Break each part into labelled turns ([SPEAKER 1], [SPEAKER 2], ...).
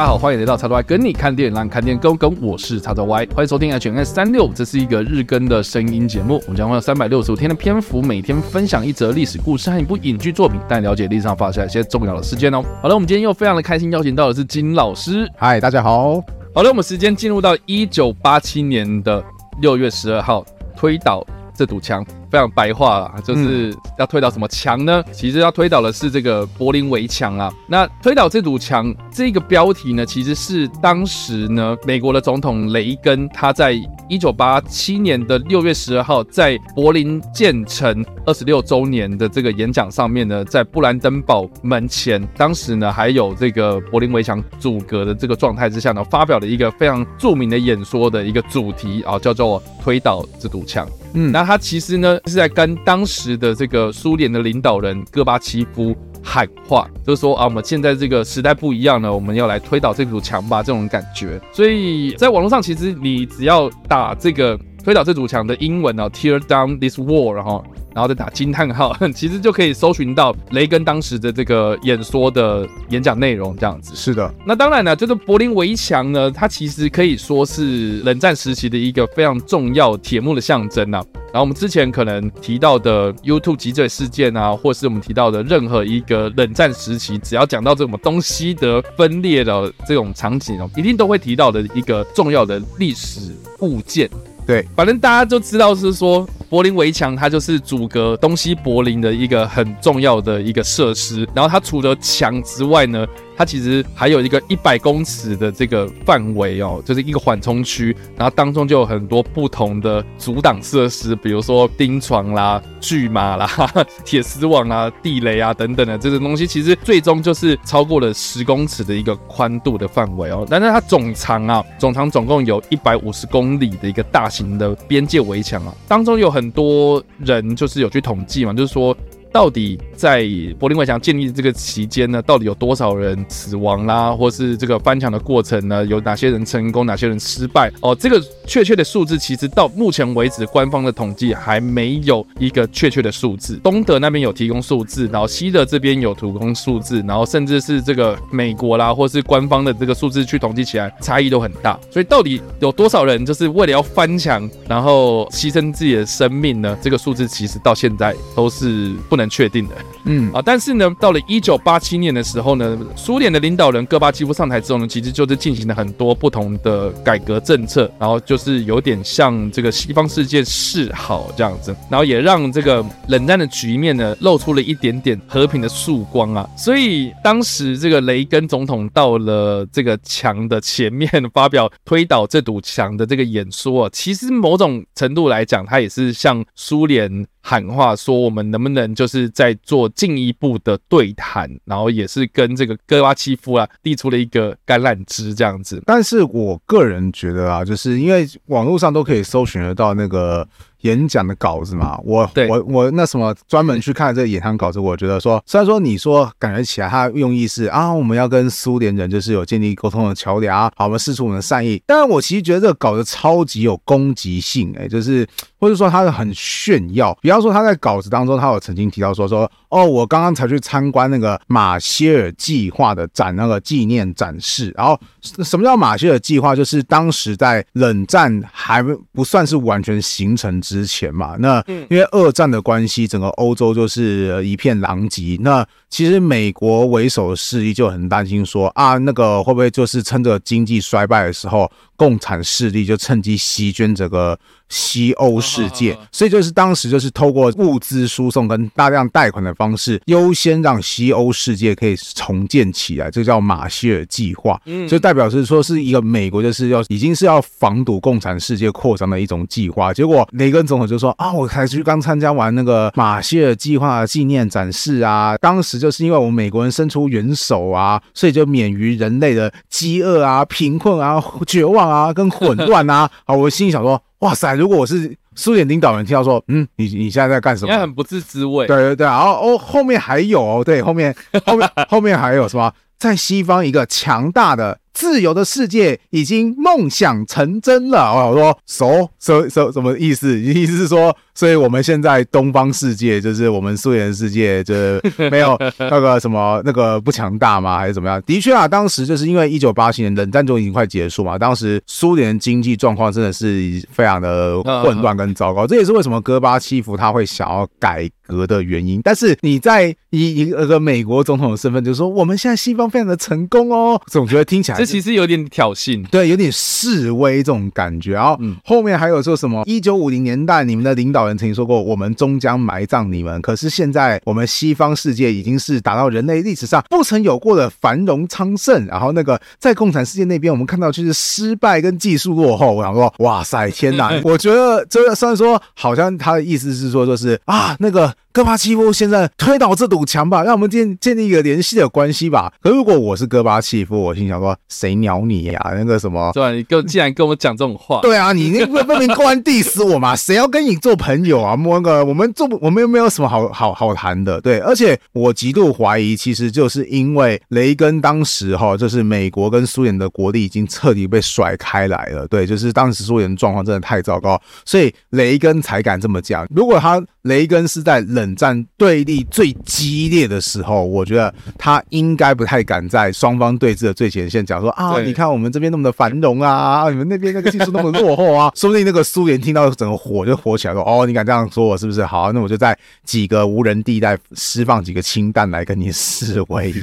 [SPEAKER 1] 家好，欢迎来到叉叉 Y 跟你看电影，让你看电影更跟。我是叉叉 Y，欢迎收听 HNS 三六，这是一个日更的声音节目。我们将会有三百六十五天的篇幅，每天分享一则历史故事和一部影剧作品，带你了解历史上发生一些重要的事件哦。好了，我们今天又非常的开心，邀请到的是金老师。
[SPEAKER 2] 嗨，大家好。
[SPEAKER 1] 好了，我们时间进入到一九八七年的六月十二号，推倒这堵墙。非常白话啊，就是要推倒什么墙呢？其实要推倒的是这个柏林围墙啊。那推倒这堵墙这个标题呢，其实是当时呢美国的总统雷根他在一九八七年的六月十二号在柏林建成二十六周年的这个演讲上面呢，在布兰登堡门前，当时呢还有这个柏林围墙阻隔的这个状态之下呢，发表了一个非常著名的演说的一个主题啊，叫做推倒这堵墙。嗯，那他其实呢。是在跟当时的这个苏联的领导人戈巴契夫喊话，就是说啊，我们现在这个时代不一样了，我们要来推倒这堵墙吧，这种感觉。所以在网络上，其实你只要打这个推倒这堵墙的英文哦，tear down this wall，然后。然后再打惊叹号，其实就可以搜寻到雷根当时的这个演说的演讲内容，这样子。
[SPEAKER 2] 是的，
[SPEAKER 1] 那当然呢，就是柏林围墙呢，它其实可以说是冷战时期的一个非常重要铁幕的象征呐。然后我们之前可能提到的 YouTube 脊椎事件啊，或是我们提到的任何一个冷战时期，只要讲到这种东西的分裂的这种场景哦，一定都会提到的一个重要的历史物件。
[SPEAKER 2] 对，
[SPEAKER 1] 反正大家就知道是说。柏林围墙，它就是阻隔东西柏林的一个很重要的一个设施。然后它除了墙之外呢，它其实还有一个一百公尺的这个范围哦，就是一个缓冲区，然后当中就有很多不同的阻挡设施，比如说钉床啦、巨马啦、铁丝网啊、地雷啊等等的这个东西，其实最终就是超过了十公尺的一个宽度的范围哦。但是它总长啊，总长总共有一百五十公里的一个大型的边界围墙啊，当中有很多人就是有去统计嘛，就是说。到底在柏林围墙建立这个期间呢，到底有多少人死亡啦，或是这个翻墙的过程呢？有哪些人成功，哪些人失败？哦，这个确切的数字其实到目前为止，官方的统计还没有一个确切的数字。东德那边有提供数字，然后西德这边有提供数字，然后甚至是这个美国啦，或是官方的这个数字去统计起来，差异都很大。所以到底有多少人就是为了？要翻墙，然后牺牲自己的生命呢？这个数字其实到现在都是不能。确定的，嗯啊，但是呢，到了一九八七年的时候呢，苏联的领导人戈巴契夫上台之后呢，其实就是进行了很多不同的改革政策，然后就是有点向这个西方世界示好这样子，然后也让这个冷战的局面呢露出了一点点和平的曙光啊。所以当时这个雷根总统到了这个墙的前面发表推倒这堵墙的这个演说啊，其实某种程度来讲，他也是向苏联。喊话说，我们能不能就是在做进一步的对谈，然后也是跟这个戈巴契夫啊递出了一个橄榄枝这样子。
[SPEAKER 2] 但是我个人觉得啊，就是因为网络上都可以搜寻得到那个。演讲的稿子嘛，我我我那什么专门去看这个演讲稿子，我觉得说，虽然说你说感觉起来他用意是啊，我们要跟苏联人就是有建立沟通的桥梁，好，我们试出我们的善意，但是我其实觉得这个稿子超级有攻击性，哎，就是或者说他是很炫耀，比方说他在稿子当中，他有曾经提到说说，哦，我刚刚才去参观那个马歇尔计划的展那个纪念展示，然后什么叫马歇尔计划？就是当时在冷战还不算是完全形成。之前嘛，那因为二战的关系，整个欧洲就是一片狼藉。那其实美国为首的势力就很担心说啊，那个会不会就是趁着经济衰败的时候，共产势力就趁机席卷这个西欧世界？所以就是当时就是透过物资输送跟大量贷款的方式，优先让西欧世界可以重建起来，这叫马歇尔计划。嗯，就代表是说是一个美国就是要已经是要防堵共产世界扩张的一种计划。结果雷根总统就说啊，我才去刚参加完那个马歇尔计划的纪念展示啊，当时。就是因为我们美国人伸出援手啊，所以就免于人类的饥饿啊、贫困啊、绝望啊、跟混乱啊。好，我心里想说，哇塞，如果我是苏联领导人，听到说，嗯，你你现在在干什么？应该
[SPEAKER 1] 很不是滋味。
[SPEAKER 2] 对对对，然后哦，后面还有哦，对，后面后面后面还有什么？在西方一个强大的。自由的世界已经梦想成真了。我说熟什什什么意思？意思是说，所以我们现在东方世界就是我们苏联世界，就是没有 那个什么那个不强大吗？还是怎么样？的确啊，当时就是因为一九八七年冷战就已经快结束嘛，当时苏联经济状况真的是非常的混乱跟糟糕，这也是为什么戈巴契夫他会想要改革的原因。但是你在以一个美国总统的身份，就是说我们现在西方非常的成功哦，总觉得听起来
[SPEAKER 1] 这其实有点挑衅，
[SPEAKER 2] 对，有点示威这种感觉。然后后面还有说什么？一九五零年代你们的领导人曾经说过，我们终将埋葬你们。可是现在我们西方世界已经是达到人类历史上不曾有过的繁荣昌盛。然后那个在共产世界那边，我们看到就是失败跟技术落后。我想说，哇塞，天哪！我觉得这个虽然说好像他的意思是说，就是啊，那个。戈巴契夫现在推倒这堵墙吧，让我们建建立一个联系的关系吧。可如果我是戈巴契夫，我心想说，谁鸟你呀？那个什么，
[SPEAKER 1] 对啊，你跟既然跟我讲这种话，
[SPEAKER 2] 对啊，你那个分明公然 diss 我嘛？谁要跟你做朋友啊？摸个我们做我们又没有什么好好好谈的。对，而且我极度怀疑，其实就是因为雷根当时哈，就是美国跟苏联的国力已经彻底被甩开来了。对，就是当时苏联状况真的太糟糕，所以雷根才敢这么讲。如果他雷根是在冷冷战对立最激烈的时候，我觉得他应该不太敢在双方对峙的最前线讲说啊，你看我们这边那么的繁荣啊，你们那边那个技术那么落后啊，说不定那个苏联听到整个火就火起来说，哦，你敢这样说我是不是？好，那我就在几个无人地带释放几个氢弹来跟你示威。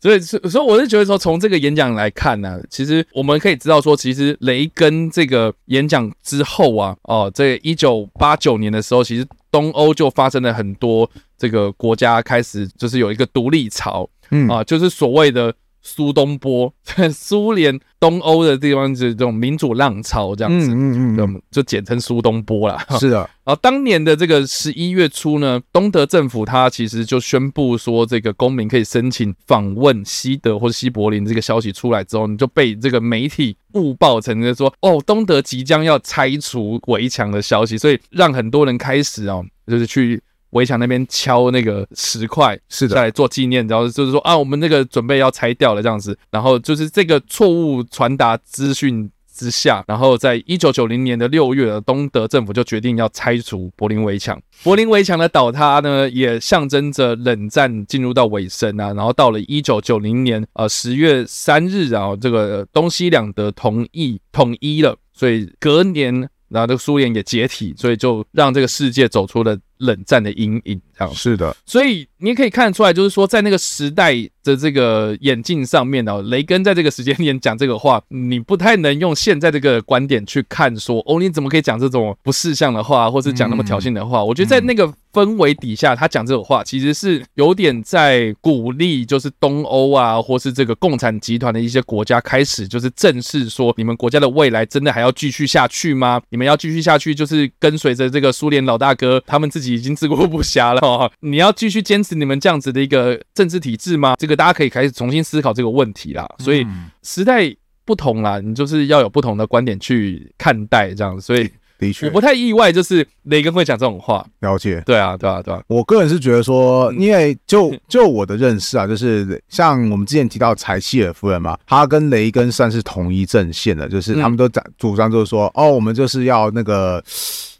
[SPEAKER 1] 所以，所以我是觉得说，从这个演讲来看呢、啊，其实我们可以知道说，其实雷根这个演讲之后啊，哦，在一九八九年的时候，其实东欧就发生了很多这个国家开始就是有一个独立潮，嗯啊，就是所谓的。苏东波，苏联东欧的地方就是这种民主浪潮这样子，嗯嗯嗯，就简称苏东波啦。
[SPEAKER 2] 是的，
[SPEAKER 1] 然后当年的这个十一月初呢，东德政府他其实就宣布说，这个公民可以申请访问西德或者西柏林。这个消息出来之后，你就被这个媒体误报成就说，哦，东德即将要拆除围墙的消息，所以让很多人开始哦，就是去。围墙那边敲那个石块，是的，在做纪念，然后就是说啊，我们那个准备要拆掉了这样子，然后就是这个错误传达资讯之下，然后在一九九零年的六月，东德政府就决定要拆除柏林围墙。柏林围墙的倒塌呢，也象征着冷战进入到尾声啊。然后到了一九九零年呃十月三日啊，这个东西两德同意统一了，所以隔年。然后这个苏联也解体，所以就让这个世界走出了冷战的阴影。这样
[SPEAKER 2] 是的，
[SPEAKER 1] 所以你也可以看得出来，就是说在那个时代的这个眼镜上面呢，雷根在这个时间点讲这个话，你不太能用现在这个观点去看，说哦，你怎么可以讲这种不识相的话，或是讲那么挑衅的话？我觉得在那个氛围底下，他讲这种话，其实是有点在鼓励，就是东欧啊，或是这个共产集团的一些国家开始就是正视说，你们国家的未来真的还要继续下去吗？你们要继续下去，就是跟随着这个苏联老大哥，他们自己已经自顾不暇了。哦，你要继续坚持你们这样子的一个政治体制吗？这个大家可以开始重新思考这个问题啦。所以时代不同啦，你就是要有不同的观点去看待这样。所以的确，我不太意外，就是雷根会讲这种话。
[SPEAKER 2] 了解，
[SPEAKER 1] 对啊，对啊，对啊。
[SPEAKER 2] 我个人是觉得说，因为就就我的认识啊，就是像我们之前提到柴契尔夫人嘛，她跟雷根算是同一阵线的，就是他们都主主张就是说，哦，我们就是要那个。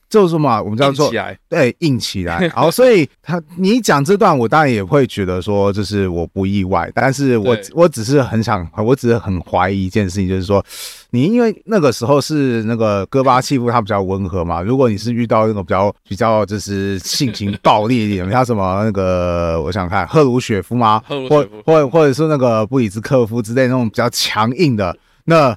[SPEAKER 2] 就是嘛，我们这样做，对，硬起来。好，所以他你讲这段，我当然也会觉得说，就是我不意外。但是我我只是很想，我只是很怀疑一件事情，就是说，你因为那个时候是那个戈巴契夫他比较温和嘛。如果你是遇到那种比较比较就是性情暴烈一点，像什么那个，我想看赫鲁雪夫吗？或或或者是那个布里兹克夫之类那种比较强硬的，那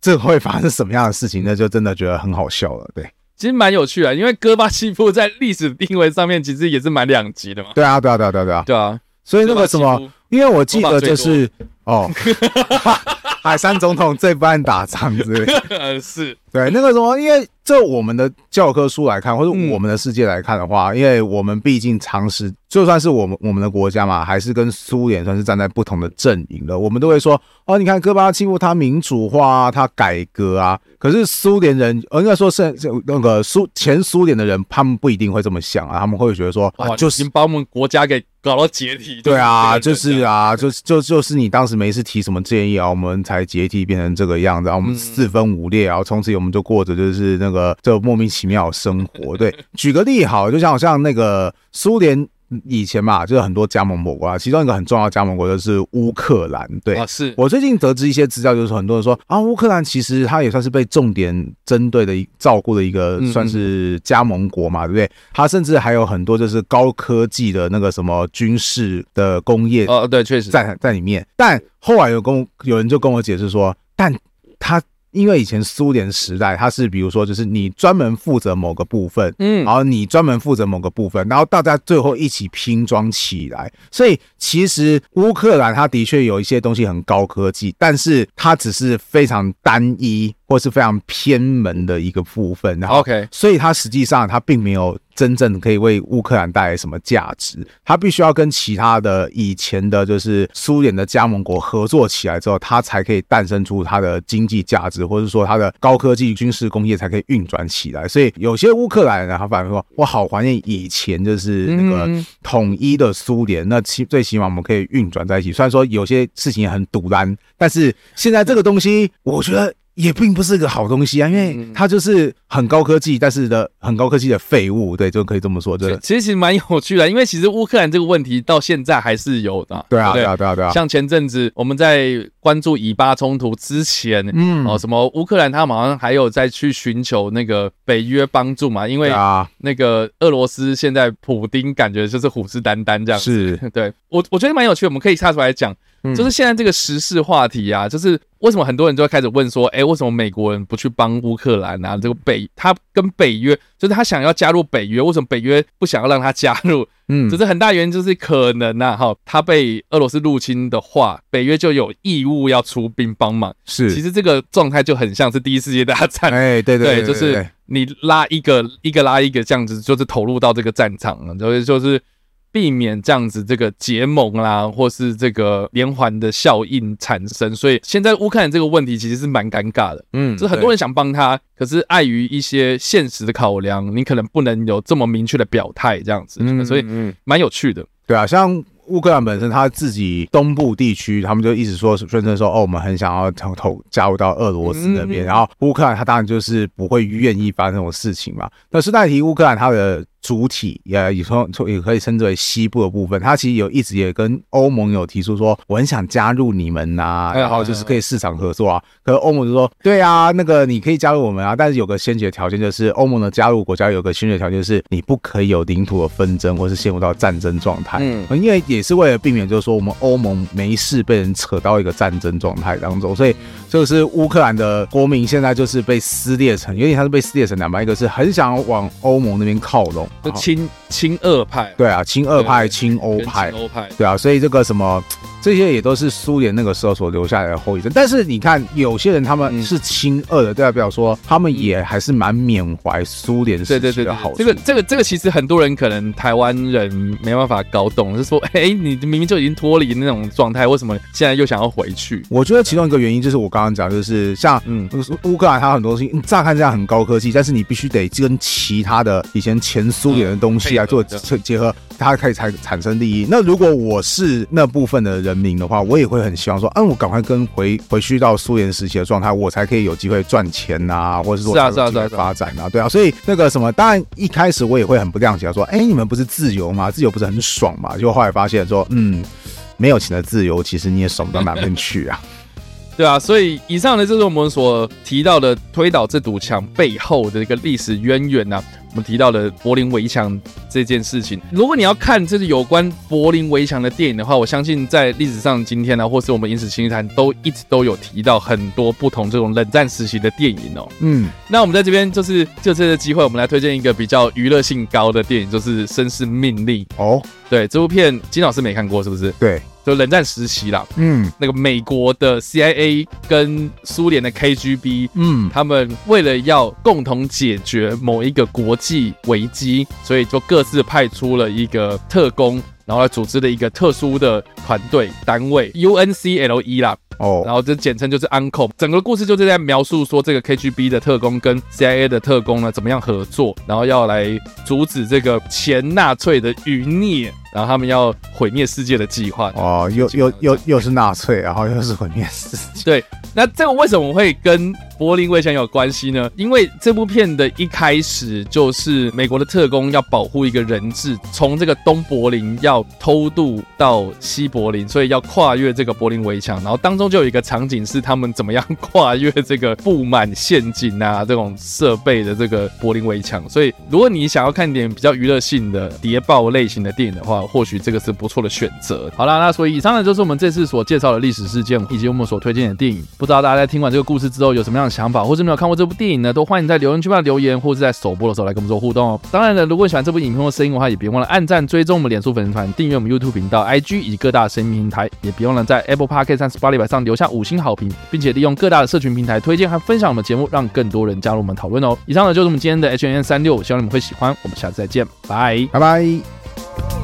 [SPEAKER 2] 这会发生什么样的事情？那就真的觉得很好笑了，对。
[SPEAKER 1] 其实蛮有趣的，因为戈巴契夫在历史定位上面其实也是蛮两极的嘛。
[SPEAKER 2] 对啊，对啊，对啊，对啊，对啊。
[SPEAKER 1] 对啊，
[SPEAKER 2] 所以那个什么，因为我记得就是哦，海山总统最不爱打仗之类 是。对，那个什么，因为就我们的教科书来看，或者我们的世界来看的话，嗯、因为我们毕竟常识。就算是我们我们的国家嘛，还是跟苏联算是站在不同的阵营的。我们都会说哦，你看戈巴契夫他民主化啊，他改革啊。可是苏联人，呃应该说是那个苏前苏联的人，他们不一定会这么想啊。他们会觉得说，哇，就是
[SPEAKER 1] 把我们国家给搞到解体。
[SPEAKER 2] 对啊，就是啊，就就就是你当时时没事提什么建议啊，我们才解体变成这个样子，然后我们四分五裂，然后从此我们就过着就是那个就莫名其妙的生活。对，举个例好，就像好像那个苏联。以前嘛，就是很多加盟国啊，其中一个很重要的加盟国就是乌克兰。对
[SPEAKER 1] 啊，是
[SPEAKER 2] 我最近得知一些资料，就是很多人说啊，乌克兰其实它也算是被重点针对的一照顾的一个算是加盟国嘛，对不对？它甚至还有很多就是高科技的那个什么军事的工业
[SPEAKER 1] 哦，对，确实
[SPEAKER 2] 在在里面。但后来有跟有人就跟我解释说，但他。因为以前苏联时代，它是比如说，就是你专门负责某个部分，嗯，然后你专门负责某个部分，然后大家最后一起拼装起来。所以其实乌克兰它的确有一些东西很高科技，但是它只是非常单一或是非常偏门的一个部分。然后
[SPEAKER 1] ，OK，
[SPEAKER 2] 所以它实际上它并没有。真正可以为乌克兰带来什么价值？它必须要跟其他的以前的，就是苏联的加盟国合作起来之后，它才可以诞生出它的经济价值，或者说它的高科技军事工业才可以运转起来。所以有些乌克兰人他反而说：“我好怀念以前就是那个统一的苏联，那起最起码我们可以运转在一起。虽然说有些事情也很堵然，但是现在这个东西，我觉得。”也并不是个好东西啊，因为它就是很高科技，但是的很高科技的废物，对，就可以这么说。对，
[SPEAKER 1] 其实其实蛮有趣的，因为其实乌克兰这个问题到现在还是有的。
[SPEAKER 2] 对啊，对啊，对啊，对啊。
[SPEAKER 1] 像前阵子我们在关注以巴冲突之前，嗯，哦，什么乌克兰他们好像还有在去寻求那个北约帮助嘛，因为啊，那个俄罗斯现在普丁感觉就是虎视眈眈这样子。
[SPEAKER 2] 是，
[SPEAKER 1] 对我我觉得蛮有趣的，我们可以岔出来讲。就是现在这个时事话题啊，就是为什么很多人就会开始问说，哎，为什么美国人不去帮乌克兰啊？这个北他跟北约，就是他想要加入北约，为什么北约不想要让他加入？嗯，只是很大原因就是可能呐，哈，他被俄罗斯入侵的话，北约就有义务要出兵帮忙。
[SPEAKER 2] 是，
[SPEAKER 1] 其实这个状态就很像是第一次世界大战。
[SPEAKER 2] 哎，对对对，
[SPEAKER 1] 就是你拉一个一个拉一个这样子，就是投入到这个战场了，就是就是。避免这样子这个结盟啦，或是这个连环的效应产生，所以现在乌克兰这个问题其实是蛮尴尬的，嗯，就是很多人想帮他，可是碍于一些现实的考量，你可能不能有这么明确的表态这样子，嗯，所以蛮有趣的，
[SPEAKER 2] 对啊，像乌克兰本身他自己东部地区，他们就一直说宣称说，哦，我们很想要投投加入到俄罗斯那边，然后乌克兰他当然就是不会愿意发生这种事情嘛，但是顺带提乌克兰他的。主体也也说也可以称之为西部的部分，它其实有一直也跟欧盟有提出说，我很想加入你们呐、啊，然后就是可以市场合作啊。可是欧盟就说，对啊，那个你可以加入我们啊，但是有个先决条件，就是欧盟的加入国家有个先决条件是，你不可以有领土的纷争或是陷入到战争状态。嗯，因为也是为了避免，就是说我们欧盟没事被人扯到一个战争状态当中，所以就是乌克兰的国民现在就是被撕裂成，有点像是被撕裂成两半，一个是很想往欧盟那边靠拢。
[SPEAKER 1] 就亲亲俄派，
[SPEAKER 2] 对啊，亲俄派、亲欧派，欧派，对啊，所以这个什么。这些也都是苏联那个时候所留下来的后遗症，但是你看，有些人他们是亲俄的，代表说他们也还是蛮缅怀苏联时期的好处。
[SPEAKER 1] 这个这个这个其实很多人可能台湾人没办法搞懂，是说，哎，你明明就已经脱离那种状态，为什么现在又想要回去？
[SPEAKER 2] 我觉得其中一个原因就是我刚刚讲，就是像嗯，乌克兰它很多东西，你乍看这样很高科技，但是你必须得跟其他的以前前苏联的东西来做结合，它可以才产生利益。那如果我是那部分的人。人民的话，我也会很希望说，嗯，我赶快跟回回去到苏联时期的状态，我才可以有机会赚钱呐、啊，或者是说有机会发展啊，对啊，所以那个什么，当然一开始我也会很不谅解，说，哎，你们不是自由吗？自由不是很爽吗？就后来发现说，嗯，没有钱的自由，其实你也爽不到哪边去啊。
[SPEAKER 1] 对啊，所以以上呢，就是我们所提到的推倒这堵墙背后的一个历史渊源呐、啊。我们提到的柏林围墙这件事情，如果你要看就是有关柏林围墙的电影的话，我相信在历史上今天呢、啊，或是我们影史清谈都一直都有提到很多不同这种冷战时期的电影哦。嗯，那我们在这边就是就这个机会，我们来推荐一个比较娱乐性高的电影，就是《绅士命令》哦。对，这部片金老师没看过是不是？
[SPEAKER 2] 对。
[SPEAKER 1] 就冷战时期啦，嗯，那个美国的 CIA 跟苏联的 KGB，嗯，他们为了要共同解决某一个国际危机，所以就各自派出了一个特工，然后来组织了一个特殊的团队单位 UNCLE 啦，哦，然后这简称就是 UNCLE。整个故事就是在描述说这个 KGB 的特工跟 CIA 的特工呢怎么样合作，然后要来阻止这个前纳粹的余孽。然后他们要毁灭世界的计划。
[SPEAKER 2] 哦，又又又又是纳粹，然后又是毁灭世界。
[SPEAKER 1] 对，那这个为什么会跟柏林围墙有关系呢？因为这部片的一开始就是美国的特工要保护一个人质，从这个东柏林要偷渡到西柏林，所以要跨越这个柏林围墙。然后当中就有一个场景是他们怎么样跨越这个布满陷阱啊这种设备的这个柏林围墙。所以如果你想要看点比较娱乐性的谍报类型的电影的话，或许这个是不错的选择。好啦，那所以以上呢就是我们这次所介绍的历史事件以及我们所推荐的电影。不知道大家在听完这个故事之后有什么样的想法，或是没有看过这部电影呢？都欢迎在留言区帮留言，或是在首播的时候来跟我们做互动哦。当然了，如果你喜欢这部影片或声音的话，也别忘了按赞、追踪我们脸书粉丝团、订阅我们 YouTube 频道、IG 以及各大声音平台，也别忘了在 Apple Podcast 和 Spotify 上留下五星好评，并且利用各大的社群平台推荐和分享我们节目，让更多人加入我们讨论哦。以上呢就是我们今天的 H&M 365，希望你们会喜欢。我们下次再见，拜
[SPEAKER 2] 拜拜。